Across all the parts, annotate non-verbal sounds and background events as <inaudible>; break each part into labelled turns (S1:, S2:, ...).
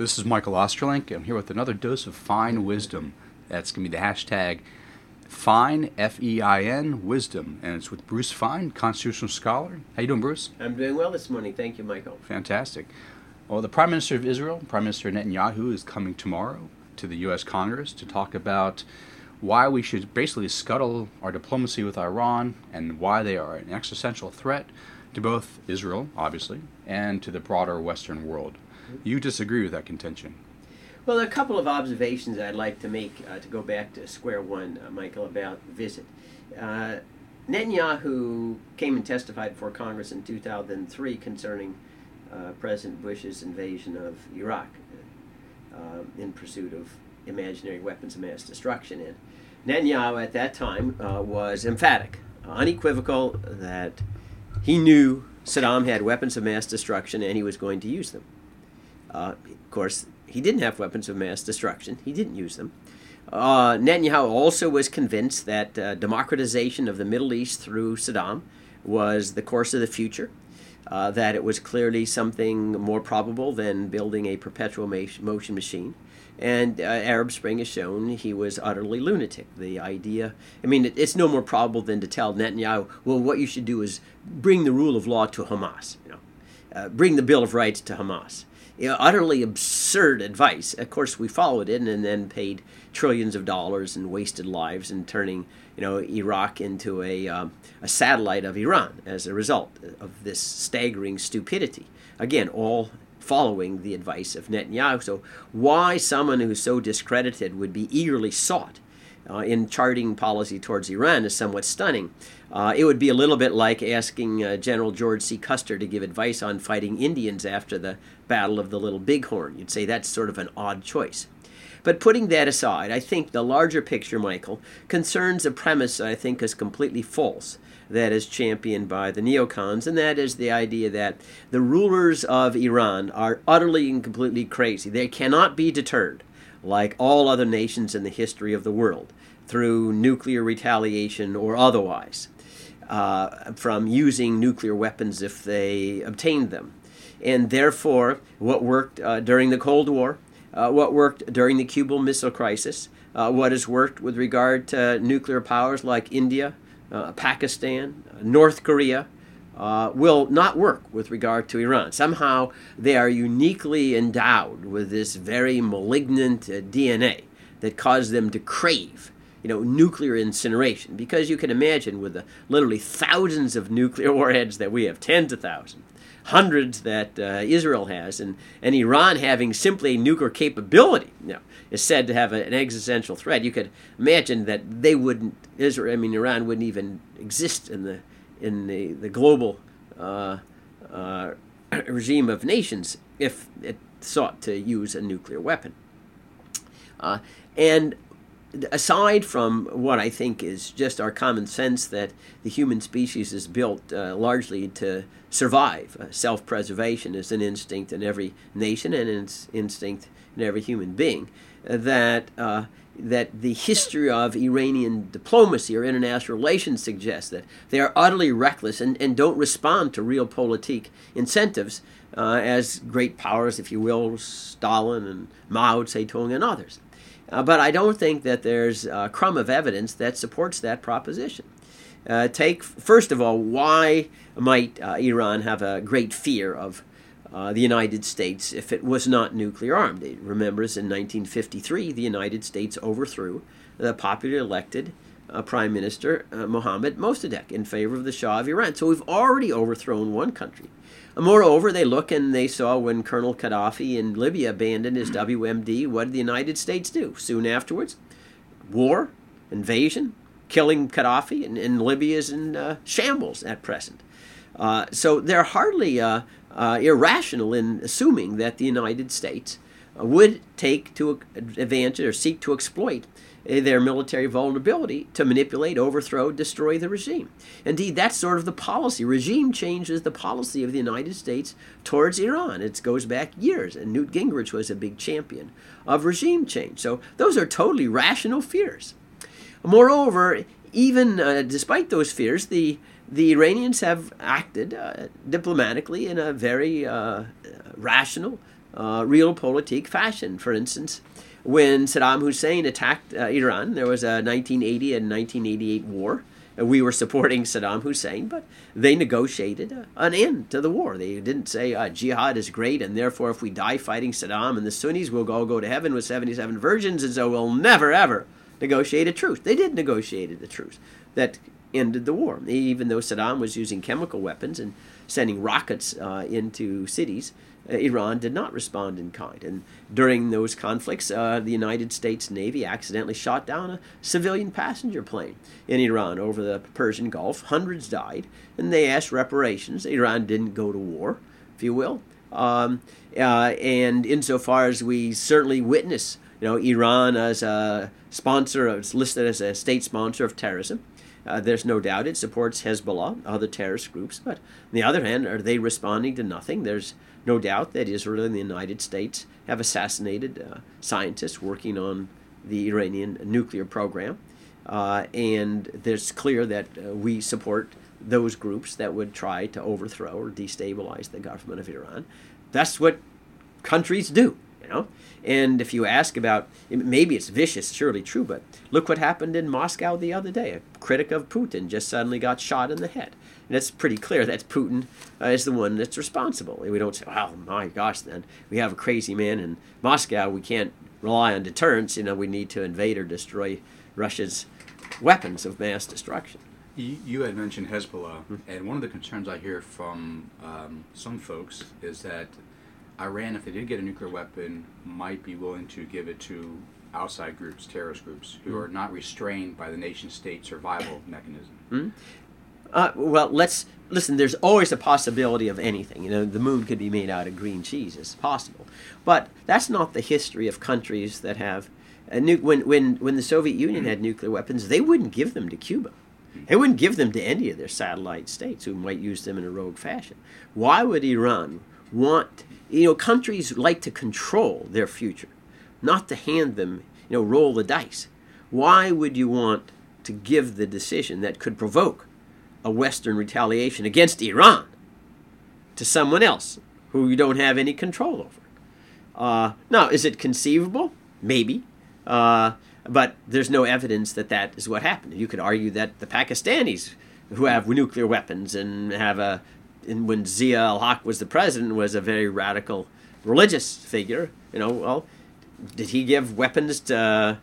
S1: This is Michael Ostrolenk. I'm here with another dose of Fein wisdom. That's going to be the hashtag Fein, F E I N, wisdom. And it's with Bruce Fein, constitutional scholar. How you doing, Bruce?
S2: I'm doing well this morning. Thank you, Michael.
S1: Fantastic. Well, the Prime Minister of Israel, Prime Minister Netanyahu, is coming tomorrow to the U.S. Congress to talk about why we should basically scuttle our diplomacy with Iran and why they are an existential threat to both Israel, obviously, and to the broader Western world. You disagree with that contention?
S2: Well, a couple of observations I'd like to make uh, to go back to square one, uh, Michael, about visit. Uh, Netanyahu came and testified before Congress in 2003 concerning uh, President Bush's invasion of Iraq uh, in pursuit of imaginary weapons of mass destruction. And Netanyahu at that time uh, was emphatic, unequivocal, that he knew Saddam had weapons of mass destruction and he was going to use them. Uh, of course, he didn't have weapons of mass destruction. He didn't use them. Uh, Netanyahu also was convinced that uh, democratization of the Middle East through Saddam was the course of the future, uh, that it was clearly something more probable than building a perpetual motion machine. And uh, Arab Spring has shown he was utterly lunatic. The idea, I mean, it, it's no more probable than to tell Netanyahu, well, what you should do is bring the rule of law to Hamas, you know, uh, bring the Bill of Rights to Hamas you know, utterly absurd advice. Of course, we followed it and then paid trillions of dollars and wasted lives and turning you know Iraq into a um, a satellite of Iran as a result of this staggering stupidity. Again, all following the advice of Netanyahu. So, why someone who's so discredited would be eagerly sought uh, in charting policy towards Iran is somewhat stunning. Uh, it would be a little bit like asking uh, General George C. Custer to give advice on fighting Indians after the Battle of the Little Bighorn. You'd say that's sort of an odd choice. But putting that aside, I think the larger picture, Michael, concerns a premise I think is completely false that is championed by the neocons, and that is the idea that the rulers of Iran are utterly and completely crazy. They cannot be deterred, like all other nations in the history of the world, through nuclear retaliation or otherwise uh, from using nuclear weapons if they obtained them. And therefore, what worked uh, during the Cold War, uh, what worked during the Cuban Missile Crisis, uh, what has worked with regard to nuclear powers like India, uh, Pakistan, North Korea, uh, will not work with regard to Iran. Somehow they are uniquely endowed with this very malignant uh, DNA that caused them to crave you know, nuclear incineration. Because you can imagine with the literally thousands of nuclear <laughs> warheads that we have, tens of thousands, hundreds that uh, Israel has, and, and Iran having simply nuclear capability, you know, is said to have a, an existential threat. You could imagine that they wouldn't, Israel, I mean, Iran wouldn't even exist in the, in the, the global uh, uh, <clears throat> regime of nations if it sought to use a nuclear weapon. Uh, and aside from what I think is just our common sense that the human species is built uh, largely to survive, uh, self preservation is an instinct in every nation and it's instinct in every human being, uh, that, uh, that the history of Iranian diplomacy or international relations suggests that they are utterly reckless and, and don't respond to realpolitik incentives uh, as great powers, if you will, Stalin and Mao Zedong and others. Uh, but I don't think that there's a crumb of evidence that supports that proposition. Uh, take, first of all, why might uh, Iran have a great fear of uh, the United States if it was not nuclear armed? It remembers in 1953, the United States overthrew the popularly elected uh, Prime Minister uh, Mohammad Mossadegh in favor of the Shah of Iran. So we've already overthrown one country. Moreover, they look and they saw when Colonel Gaddafi in Libya abandoned his WMD, what did the United States do? Soon afterwards, war, invasion, killing Gaddafi, and, and Libya is in uh, shambles at present. Uh, so they're hardly uh, irrational in assuming that the United States would take to advantage or seek to exploit uh, their military vulnerability to manipulate, overthrow, destroy the regime. Indeed, that's sort of the policy. Regime change is the policy of the United States towards Iran. It goes back years, and Newt Gingrich was a big champion of regime change. So those are totally rational fears. Moreover, even uh, despite those fears, the the Iranians have acted uh, diplomatically in a very uh, rational, uh, realpolitik fashion. For instance, when Saddam Hussein attacked uh, Iran, there was a 1980 and 1988 war. We were supporting Saddam Hussein, but they negotiated uh, an end to the war. They didn't say uh, jihad is great, and therefore, if we die fighting Saddam and the Sunnis, we'll all go to heaven with 77 virgins, and so we'll never, ever negotiate a truce. They did negotiate a truce that ended the war. Even though Saddam was using chemical weapons and sending rockets uh, into cities, uh, Iran did not respond in kind. And during those conflicts, uh, the United States Navy accidentally shot down a civilian passenger plane in Iran over the Persian Gulf. Hundreds died, and they asked reparations. Iran didn't go to war, if you will. Um, uh, and insofar as we certainly witness, you know, Iran as a sponsor, it's listed as a state sponsor of terrorism. Uh, there's no doubt it supports Hezbollah, other terrorist groups, but on the other hand, are they responding to nothing? There's no doubt that Israel and the United States have assassinated uh, scientists working on the Iranian nuclear program. Uh, and it's clear that uh, we support those groups that would try to overthrow or destabilize the government of Iran. That's what countries do, And if you ask about, maybe it's vicious, surely true, but look what happened in Moscow the other day. A critic of Putin just suddenly got shot in the head. And it's pretty clear that Putin uh, is the one that's responsible. We don't say, oh my gosh, then we have a crazy man in Moscow. We can't rely on deterrence. You know, we need to invade or destroy Russia's weapons of mass destruction.
S1: You, you had mentioned Hezbollah, mm-hmm. and one of the concerns I hear from um, some folks is that Iran, if they did get a nuclear weapon, might be willing to give it to outside groups, terrorist groups, who mm-hmm. are not restrained by the nation state survival mechanism.
S2: Mm-hmm. Uh, well, let's listen. There's always a possibility of anything. You know, the moon could be made out of green cheese. It's possible, but that's not the history of countries that have. Nu- when when when the Soviet Union had nuclear weapons, they wouldn't give them to Cuba. They wouldn't give them to any of their satellite states who might use them in a rogue fashion. Why would Iran want? You know, countries like to control their future, not to hand them. You know, roll the dice. Why would you want to give the decision that could provoke a Western retaliation against Iran to someone else who you don't have any control over. Uh, now, is it conceivable? Maybe. Uh, but there's no evidence that that is what happened. You could argue that the Pakistanis, who have nuclear weapons and have a, and when Zia ul Haq was the president, was a very radical religious figure. You know, well, did he give weapons to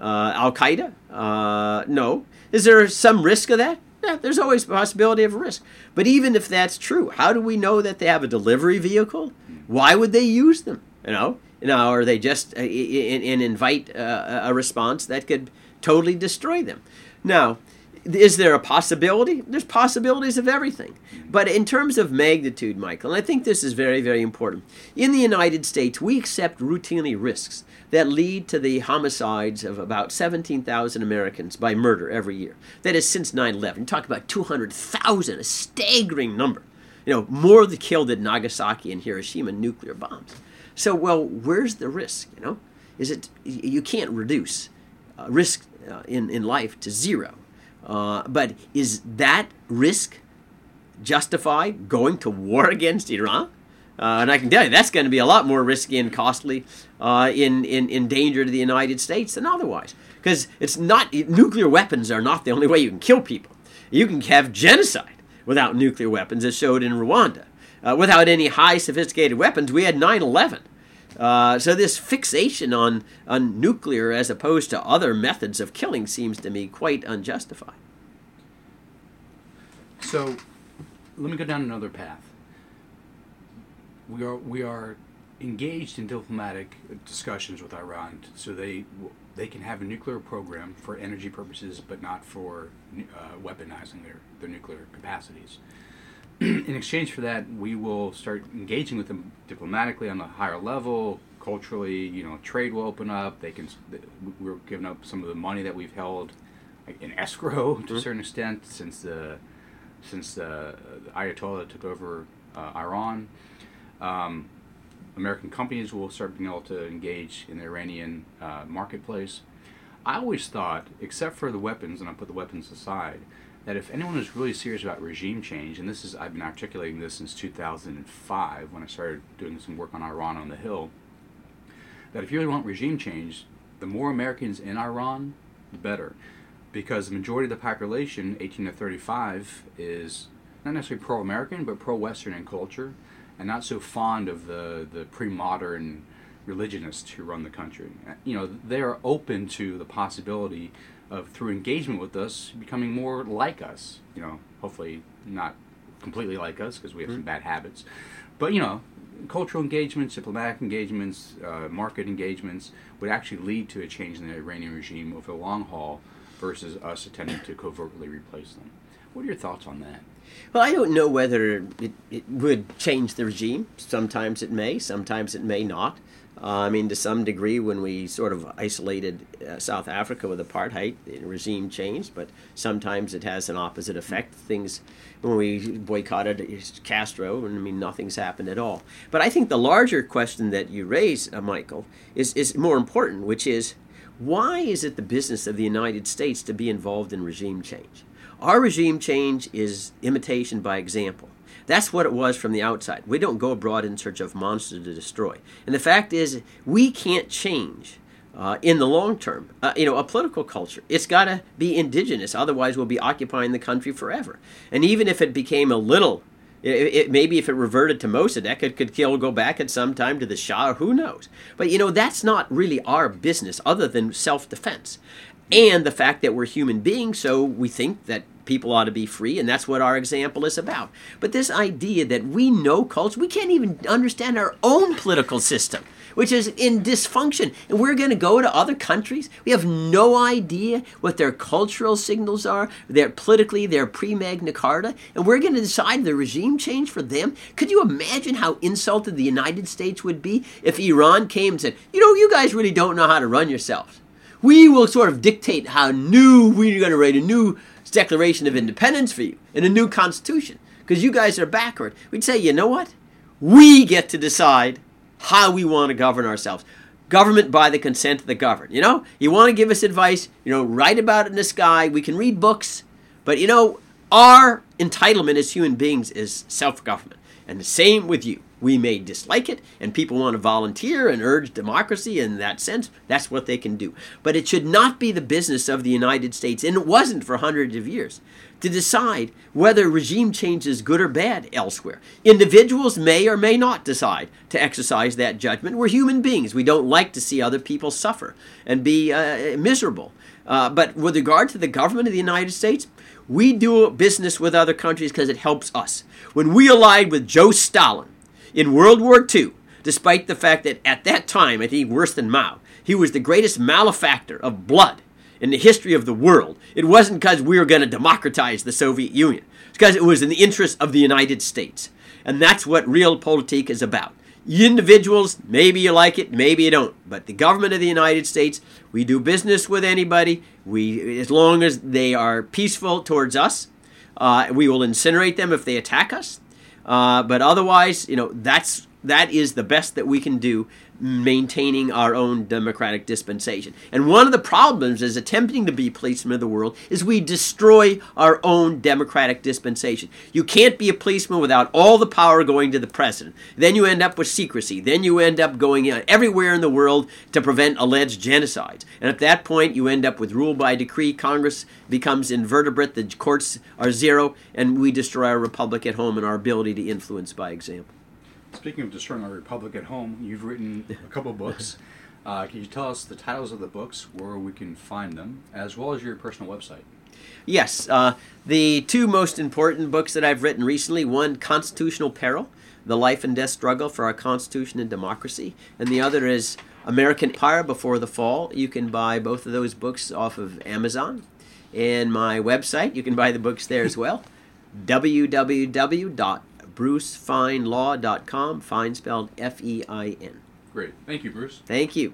S2: uh, Al Qaeda? Uh, no. Is there some risk of that? Yeah, there's always a possibility of risk. But even if that's true, how do we know that they have a delivery vehicle? Why would they use them? You know, you know, or they just uh, and invite uh, a response that could totally destroy them? Now, is there a possibility? There's possibilities of everything. But in terms of magnitude, Michael, and I think this is very, very important. In the United States, we accept routinely risks that lead to the homicides of about 17,000 Americans by murder every year. That is since 9 11. Talk about 200,000, a staggering number. You know, more the killed at Nagasaki and Hiroshima nuclear bombs. So, well, where's the risk? You know, is it you can't reduce uh, risk uh, in in life to zero, uh, but is that risk justified going to war <laughs> against Iran? Uh, and I can tell you that's going to be a lot more risky and costly uh, in, in, in danger to the United States than otherwise. Because it's not nuclear weapons are not the only way you can kill people. You can have genocide without nuclear weapons, as showed in Rwanda. Uh, without any high sophisticated weapons, we had 9 11. Uh, so this fixation on, on nuclear as opposed to other methods of killing seems to me quite unjustified.
S1: So let me go down another path we are we are engaged in diplomatic discussions with Iran, so they they can have a nuclear program for energy purposes, but not for uh, weaponizing their their nuclear capacities. <clears throat> in exchange for that, we will start engaging with them diplomatically on a higher level, culturally. You know, trade will open up. They can. We're giving up some of the money that we've held in escrow <laughs> to mm-hmm. a certain extent since the since the, the Ayatollah took over uh, Iran. Um, American companies will start being able to engage in the Iranian uh, marketplace. I always thought, except for the weapons, and I put the weapons aside, that if anyone is really serious about regime change, and this is I've been articulating this since 2005 when I started doing some work on Iran on the Hill, that if you really want regime change, the more Americans in Iran, the better, because the majority of the population, 18 to 35, is not necessarily pro-American but pro-Western in culture, and not so fond of the the pre-modern religionists who run the country. You know, they are open to the possibility of through engagement with us becoming more like us. You know, hopefully not completely like us because we have some bad habits, but you know, cultural engagements, diplomatic engagements, uh, market engagements would actually lead to a change in the Iranian regime over the long haul versus us attempting to covertly replace them. What are your thoughts on that?
S2: Well, I don't know whether it, it would change the regime. Sometimes it may, sometimes it may not. Uh, I mean, to some degree, when we sort of isolated uh, South Africa with apartheid, the regime changed, but sometimes it has an opposite effect. Things, when we boycotted Castro, I mean, nothing's happened at all. But I think the larger question that you raise, uh, Michael, is, is more important, which is why is it the business of the United States to be involved in regime change? Our regime change is imitation by example. That's what it was from the outside. We don't go abroad in search of monsters to destroy. And the fact is, we can't change uh, in the long term. Uh, you know, a political culture. It's got to be indigenous. Otherwise, we'll be occupying the country forever. And even if it became a little, it, it, maybe if it reverted to Mossadegh, it could kill, go back at some time to the Shah. Who knows? But you know, that's not really our business, other than self-defense and the fact that we're human beings, so we think that people ought to be free, and that's what our example is about. But this idea that we know culture, we can't even understand our own political system, which is in dysfunction, and we're going to go to other countries. We have no idea what their cultural signals are. They're politically, they're pre Magna Carta, and we're going to decide the regime change for them. Could you imagine how insulted the United States would be if Iran came and said, "You know, you guys really don't know how to run yourselves." we will sort of dictate how new we're going to write a new Declaration of Independence for you and a new Constitution because you guys are backward. We'd say, you know what? We get to decide how we want to govern ourselves. Government by the consent of the governed. You know, you want to give us advice, you know, write about it in the sky. We can read books, but you know, our entitlement as human beings is self government. And the same with you. We may dislike it, and people want to volunteer and urge democracy in that sense. That's what they can do. But it should not be the business of the United States, and it wasn't for hundreds of years, to decide whether regime change is good or bad elsewhere. Individuals may or may not decide to exercise that judgment. We're human beings. We don't like to see other people suffer and be uh, miserable. Uh, but with regard to the government of the United States, we do business with other countries because it helps us. When we allied with Joe Stalin, in World War II, despite the fact that at that time, I think worse than Mao, he was the greatest malefactor of blood in the history of the world. It wasn't because we were going to democratize the Soviet Union. It's because it was in the interest of the United States. And that's what realpolitik is about. Individuals, maybe you like it, maybe you don't. But the government of the United States, we do business with anybody. We, as long as they are peaceful towards us, uh, we will incinerate them if they attack us. Uh, but otherwise, you know, that's that is the best that we can do maintaining our own democratic dispensation. And one of the problems is attempting to be policeman of the world is we destroy our own democratic dispensation. You can't be a policeman without all the power going to the president. Then you end up with secrecy. Then you end up going everywhere in the world to prevent alleged genocides. And at that point, you end up with rule by decree. Congress becomes invertebrate. The courts are zero, and we destroy our republic at home and our ability to influence by example.
S1: Speaking of destroying our republic at home, you've written a couple books. <laughs> Uh, can you tell us the titles of the books, where we can find them, as well as your personal website?
S2: Yes, uh, the two most important books that I've written recently one, Constitutional Peril The Life and Death Struggle for Our Constitution and Democracy, and the other is American Empire Before the Fall. You can buy both of those books off of Amazon. And my website, you can buy the books there as well <laughs> www brucefeinlaw.com, Fein spelled F E I N.
S1: Great. Thank you, Bruce.
S2: Thank you.